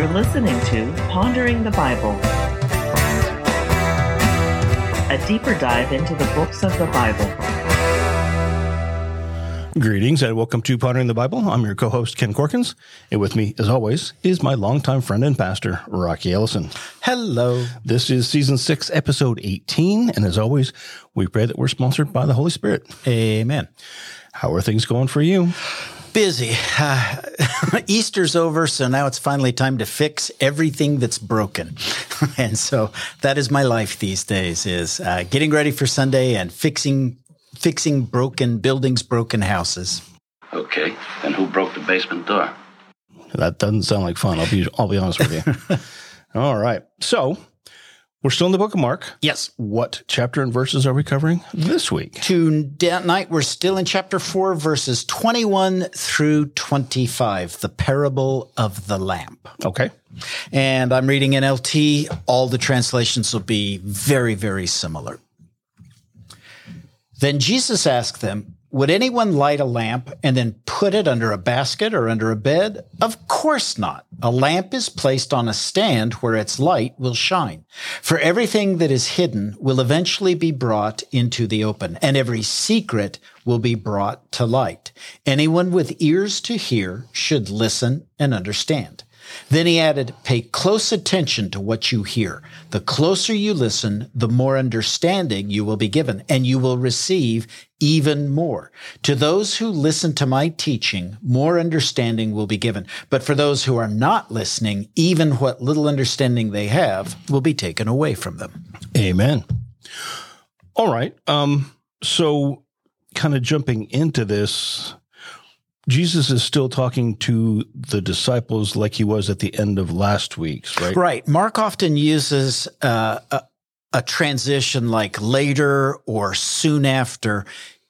You're listening to Pondering the Bible, a deeper dive into the books of the Bible. Greetings and welcome to Pondering the Bible. I'm your co-host Ken Corkins, and with me, as always, is my longtime friend and pastor Rocky Ellison. Hello. This is season six, episode 18, and as always, we pray that we're sponsored by the Holy Spirit. Amen. How are things going for you? Busy. Uh, Easter's over, so now it's finally time to fix everything that's broken. and so that is my life these days: is uh, getting ready for Sunday and fixing fixing broken buildings, broken houses. Okay, then who broke the basement door? That doesn't sound like fun. I'll be I'll be honest with you. All right, so we're still in the book of Mark. Yes. What chapter and verses are we covering this week? Tonight, we're still in chapter 4, verses 21 through 25, the parable of the lamp. Okay. And I'm reading NLT. All the translations will be very, very similar. Then Jesus asked them, Would anyone light a lamp and then put it under a basket or under a bed? Of course not. A lamp is placed on a stand where its light will shine. For everything that is hidden will eventually be brought into the open, and every secret will be brought to light. Anyone with ears to hear should listen and understand. Then he added, pay close attention to what you hear. The closer you listen, the more understanding you will be given, and you will receive even more. To those who listen to my teaching, more understanding will be given. But for those who are not listening, even what little understanding they have will be taken away from them. Amen. All right. Um, so kind of jumping into this, Jesus is still talking to the disciples like he was at the end of last week's, right? Right. Mark often uses uh, a, a transition like later or soon after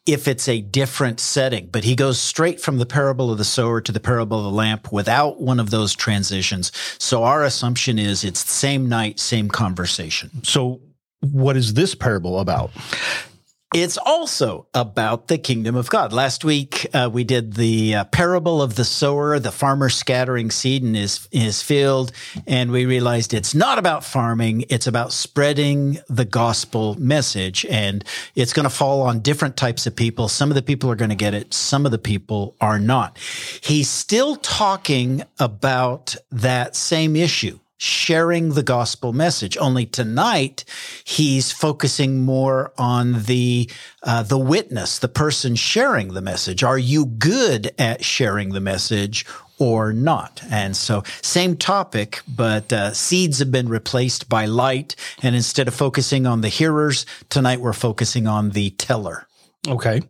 if it's a different setting, but he goes straight from the parable of the sower to the parable of the lamp without one of those transitions. So our assumption is it's same night, same conversation. So what is this parable about? It's also about the kingdom of God. Last week uh, we did the uh, parable of the sower, the farmer scattering seed in his in his field, and we realized it's not about farming; it's about spreading the gospel message, and it's going to fall on different types of people. Some of the people are going to get it; some of the people are not. He's still talking about that same issue sharing the gospel message. Only tonight, he's focusing more on the uh, the witness, the person sharing the message. Are you good at sharing the message? Or not. And so, same topic, but uh, seeds have been replaced by light. And instead of focusing on the hearers, tonight we're focusing on the teller. Okay.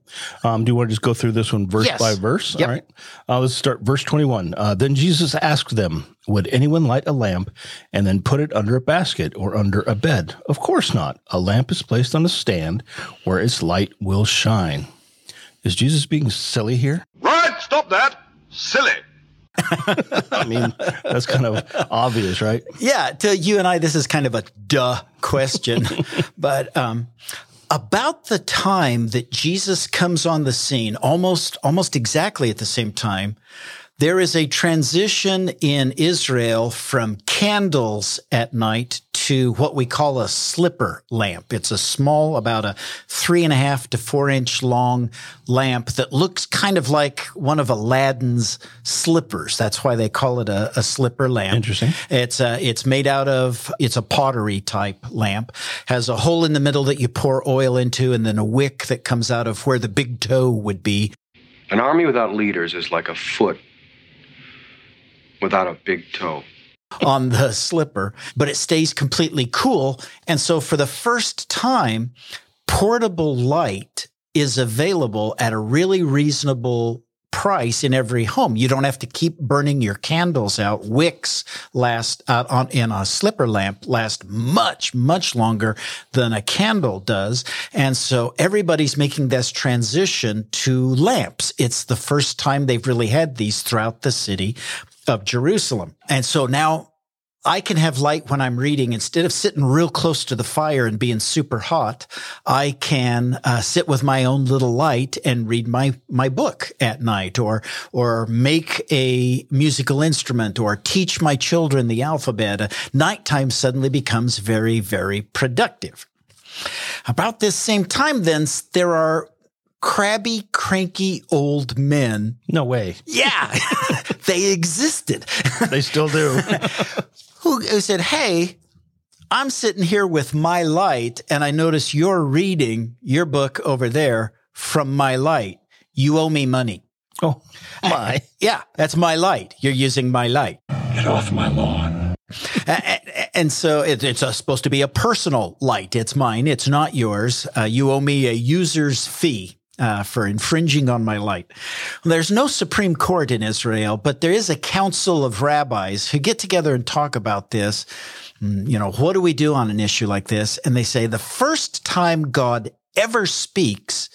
Um, do you want to just go through this one verse Yes. by verse? Yep. All right. Uh, let's start verse 21. Uh, then Jesus asked them, Would anyone light a lamp and then put it under a basket or under a bed? Of course not. A lamp is placed on a stand where its light will shine. Is Jesus being silly here? Right, stop that. Silly. I mean, that's kind of obvious, right? Yeah, to you and I, this is kind of a duh question, but um, about the time that Jesus comes on the scene, almost almost exactly at the same time, there is a transition in Israel from candles at night to what we call a slipper lamp. It's a small, about a three and a half to four inch long lamp that looks kind of like one of Aladdin's slippers. That's why they call it a, a slipper lamp. Interesting. It's uh, it's made out of it's a pottery type lamp. Has a hole in the middle that you pour oil into, and then a wick that comes out of where the big toe would be. An army without leaders is like a foot without a big toe. On the slipper, but it stays completely cool. And so for the first time, portable light is available at a really reasonable price in every home. You don't have to keep burning your candles out. Wicks last out on in a slipper lamp last much much longer than a candle does. And so everybody's making this transition to lamps. It's the first time they've really had these throughout the city of Jerusalem. And so now I can have light when I'm reading. Instead of sitting real close to the fire and being super hot, I can uh, sit with my own little light and read my my book at night, or or make a musical instrument, or teach my children the alphabet. Uh, nighttime suddenly becomes very very productive. About this same time, then there are crabby, cranky old men. No way. Yeah, they existed. They still do. who, who said, Hey, I'm sitting here with my light and I notice you're reading your book over there from my light. You owe me money. oh, my. Yeah, that's my light. You're using my light. Get off my lawn. A- And so it, it's uh supposed to be a personal light. It's mine. It's not yours. Uh, you owe me a user's fee. Uh, for infringing on my light. There's no Supreme Court in Israel, but there is a council of rabbis who get together and talk about this. Mm, You know, what do we do on an issue like this? And they say the first time God ever speaks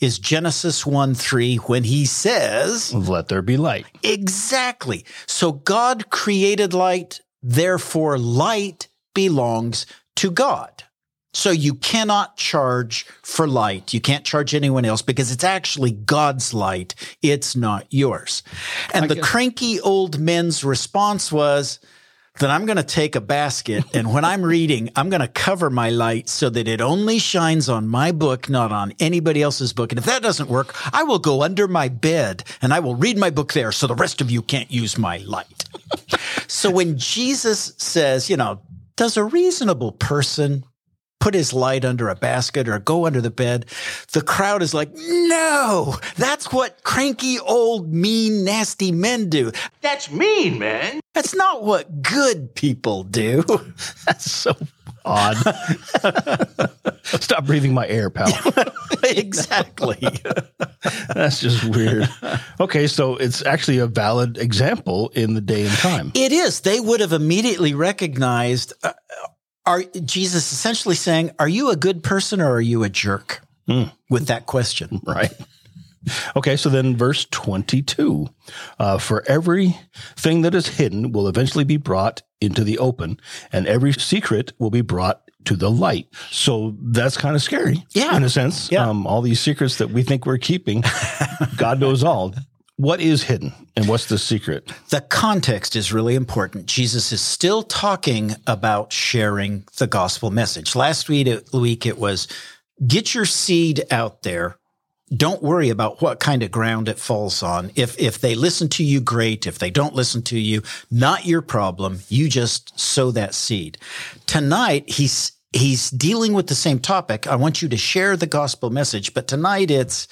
is Genesis 1 3 when he says, Let there be light. Exactly. So God created light, therefore light belongs to God. So you cannot charge for light. You can't charge anyone else because it's actually God's light. It's not yours. And the cranky old men's response was, then I'm going to take a basket and when I'm reading, I'm going to cover my light so that it only shines on my book, not on anybody else's book. And if that doesn't work, I will go under my bed and I will read my book there so the rest of you can't use my light. so when Jesus says, you know, does a reasonable person put his light under a basket or go under the bed, the crowd is like, no, that's what cranky old mean nasty men do. That's mean, man. That's not what good people do. That's so odd. Stop breathing my air, pal. exactly. That's just weird. Okay, so it's actually a valid example in the day and time. It is. They would have immediately recognized uh, are Jesus essentially saying, "Are you a good person or are you a jerk?" With that question. Right. Okay, so then verse 22 uh, For everything that is hidden will eventually be brought into the open, and every secret will be brought to the light. So that's kind of scary. Yeah. In a sense. Yeah. Um, all these secrets that we think we're keeping, God knows all. What is hidden and what's the secret? The context is really important. Jesus is still talking about sharing the gospel message. Last week, week it was get your seed out there. Don't worry about what kind of ground it falls on. If if they listen to you, great. If they don't listen to you, not your problem. You just sow that seed. Tonight, he's he's dealing with the same topic. I want you to share the gospel message, but tonight it's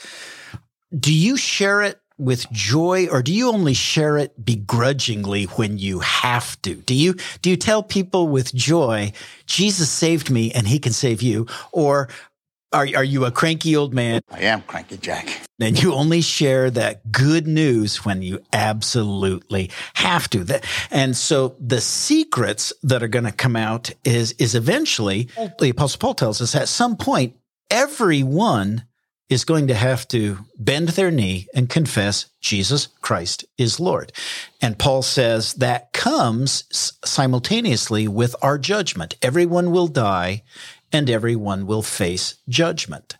do you share it with joy or do you only share it begrudgingly when you have to? Do you, do you tell people with joy, Jesus saved me and he can save you? Or are, are you a cranky old man I am Cranky Jack. and you only share that good news when you absolutely have to? That, and so the secrets that are going to come out is, is eventually, the apostle Paul tells us at some point, everyone is going to have to bend their knee and confess Jesus Christ is Lord. And Paul says that comes simultaneously with our judgment. Everyone will die and everyone will face judgment.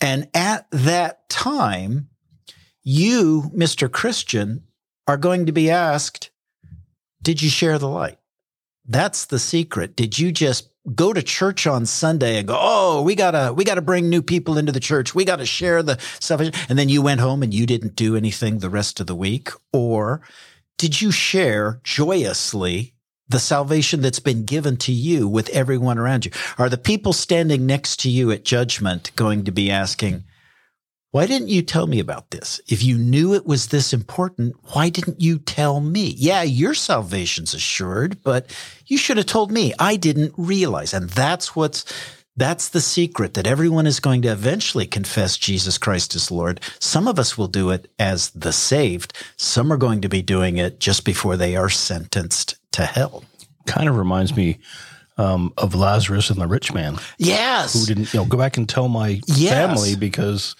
And at that time, you, Mr. Christian, are going to be asked, did you share the light? That's the secret. Did you just go to church on Sunday and go, "Oh, we got to we got to bring new people into the church. We got to share the salvation." And then you went home and you didn't do anything the rest of the week? Or did you share joyously the salvation that's been given to you with everyone around you? Are the people standing next to you at judgment going to be asking, why didn't you tell me about this? If you knew it was this important, why didn't you tell me? Yeah, your salvation's assured, but you should have told me. I didn't realize. And that's what's, that's the secret that everyone is going to eventually confess Jesus Christ as Lord. Some of us will do it as the saved. Some are going to be doing it just before they are sentenced to hell. Kind of reminds me um, of Lazarus and the rich man Yes. who didn't, you know, go back and tell my Yes. family because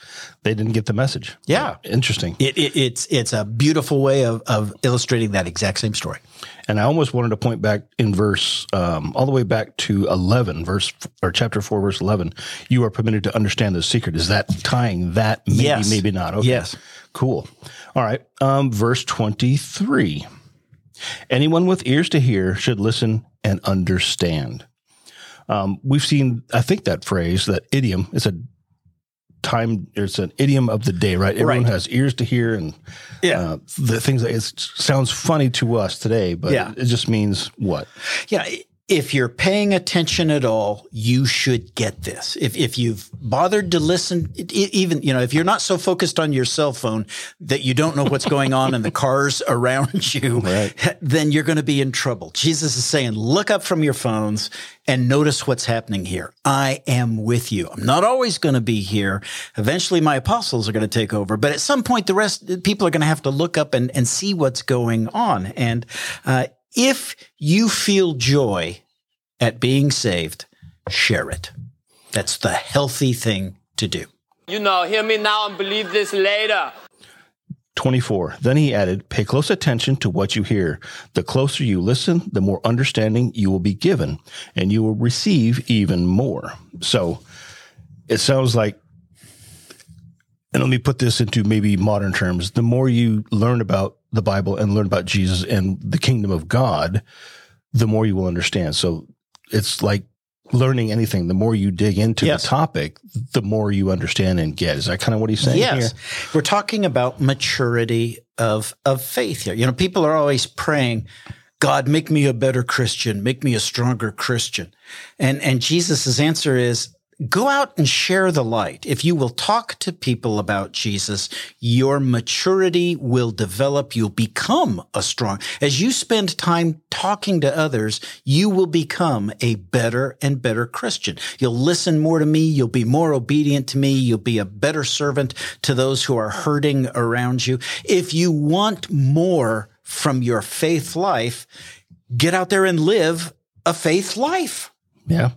they didn't get the message. Yeah. Interesting. It, it, it's it's a beautiful way of, of illustrating that exact same story. And I almost wanted to point back in verse, um, all the way back to 11, verse, or chapter 4, verse 11. You are permitted to understand the secret. Is that tying that? Maybe, Yes. maybe not. Okay. Yes. Cool. All right. Um, verse 23. Anyone with ears to hear should listen and understand. Um, we've seen, I think that phrase, that idiom, is a time, it's an idiom of the day, right? Everyone Right. has ears to hear and Yeah. uh, the things that it sounds funny to us today, but Yeah. it just means what? Yeah. If you're paying attention at all, you should get this. If, if you've bothered to listen, even, you know, if you're not so focused on your cell phone that you don't know what's going on in the cars around you, Right. then you're going to be in trouble. Jesus is saying, look up from your phones and notice what's happening here. I am with you. I'm not always going to be here. Eventually my apostles are going to take over, but at some point the rest, people are going to have to look up and, and see what's going on. And, uh, if you feel joy at being saved, share it. That's the healthy thing to do. You know, hear me now and believe this later. 24. Then he added, Pay close attention to what you hear. The closer you listen, the more understanding you will be given, and you will receive even more. So it sounds like, and let me put this into maybe modern terms the more you learn about the Bible and learn about Jesus and the kingdom of God, the more you will understand. So it's like learning anything. The more you dig into Yes. the topic, the more you understand and get. Is that kind of what he's saying yes. here? We're talking about maturity of, of faith here. You know, people are always praying, God, make me a better Christian, make me a stronger Christian. And, and Jesus' answer is, go out and share the light. If you will talk to people about Jesus, your maturity will develop. You'll become a strong, as you spend time talking to others, you will become a better and better Christian. You'll listen more to me. You'll be more obedient to me. You'll be a better servant to those who are hurting around you. If you want more from your faith life, get out there and live a faith life. Yeah.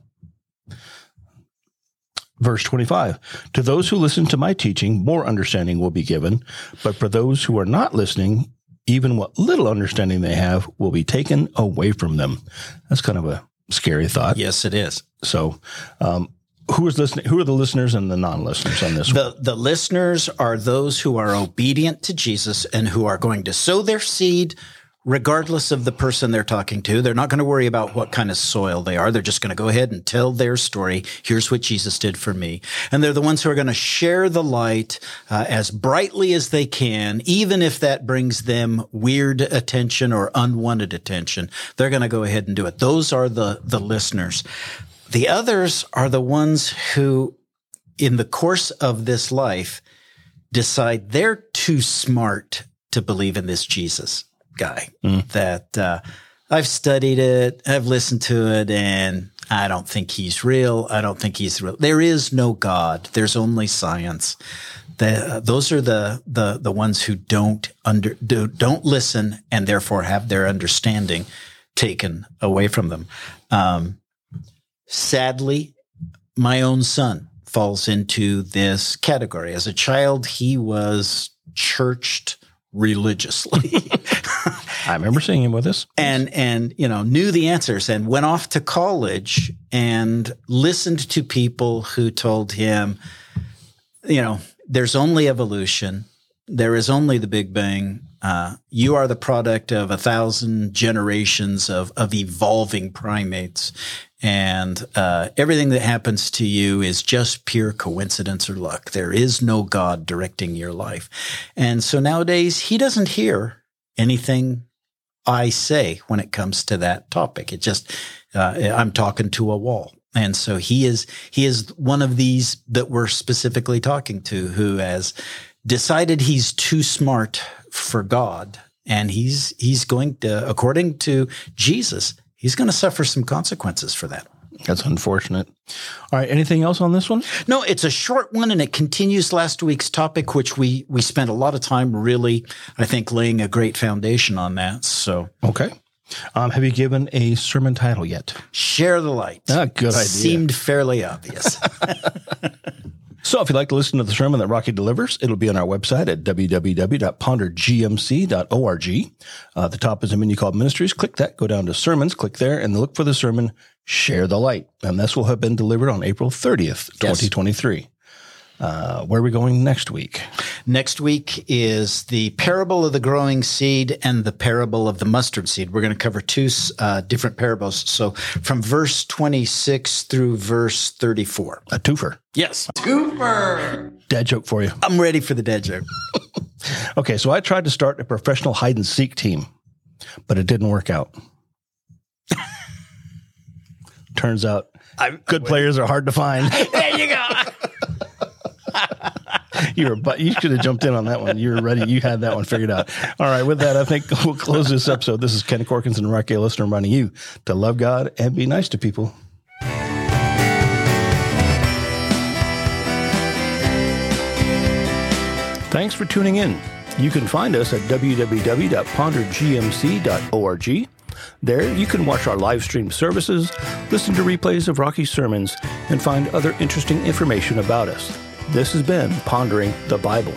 Verse 25 To those who listen to my teaching, more understanding will be given. But for those who are not listening, even what little understanding they have will be taken away from them. That's kind of a scary thought. Yes, it is. So, um, who is listening? Who are the listeners and the non-listeners on this? one? The, the listeners are those who are obedient to Jesus and who are going to sow their seed regardless of the person they're talking to. They're not going to worry about what kind of soil they are. They're just going to go ahead and tell their story. Here's what Jesus did for me. And they're the ones who are going to share the light uh, as brightly as they can, even if that brings them weird attention or unwanted attention. They're going to go ahead and do it. Those are the, the listeners. The others are the ones who in the course of this life decide they're too smart to believe in this Jesus guy. That uh, I've studied it, I've listened to it, and I don't think he's real. I don't think he's real. There is no God. There's only science. The, those are the, the the ones who don't under do, don't listen and therefore have their understanding taken away from them. Um, sadly, my own son falls into this category. As a child, he was churched religiously I remember seeing him with us. and and you know knew the answers and went off to college and listened to people who told him you know there's only evolution there is only the big bang uh, you are the product of a thousand generations of of evolving primates and uh, everything that happens to you is just pure coincidence or luck. There is no God directing your life. And so nowadays, he doesn't hear anything I say when it comes to that topic. It just, uh, I'm talking to a wall. And so he is, he is one of these that we're specifically talking to who has decided he's too smart for God. And he's, he's going to, according to Jesus, he's going to suffer some consequences for that. That's unfortunate. All right. Anything else on this one? No, it's a short one and it continues last week's topic, which we, we spent a lot of time really, I think, laying a great foundation on that. So Okay. Um, have you given a sermon title yet? Share the light. Ah, good idea. Seemed fairly obvious. So, if you'd like to listen to the sermon that Rocky delivers, it'll be on our website at www.pondergmc.org. Uh, at the top is a menu called Ministries. Click that, go down to Sermons, click there, and look for the sermon Share the Light. And this will have been delivered on April 30th, 2023. Uh, where are we going next week? Next week is the parable of the growing seed and the parable of the mustard seed. We're going to cover two uh, different parables. So from verse 26 through verse 34. A twofer. Yes. Toofer. Dad joke for you. I'm ready for the dead joke. Okay, so I tried to start a professional hide and seek team, but it didn't work out. Turns out good players are hard to find. there you go. you were, but you should have jumped in on that one. You were ready. You had that one figured out. All right. With that, I think we'll close this episode. This is Ken Corkins and Rocky Ellison reminding you to love God and be nice to people. Thanks for tuning in. You can find us at www.pondergmc.org. There, you can watch our live stream services, listen to replays of Rocky's sermons, and find other interesting information about us. This has been Pondering the Bible.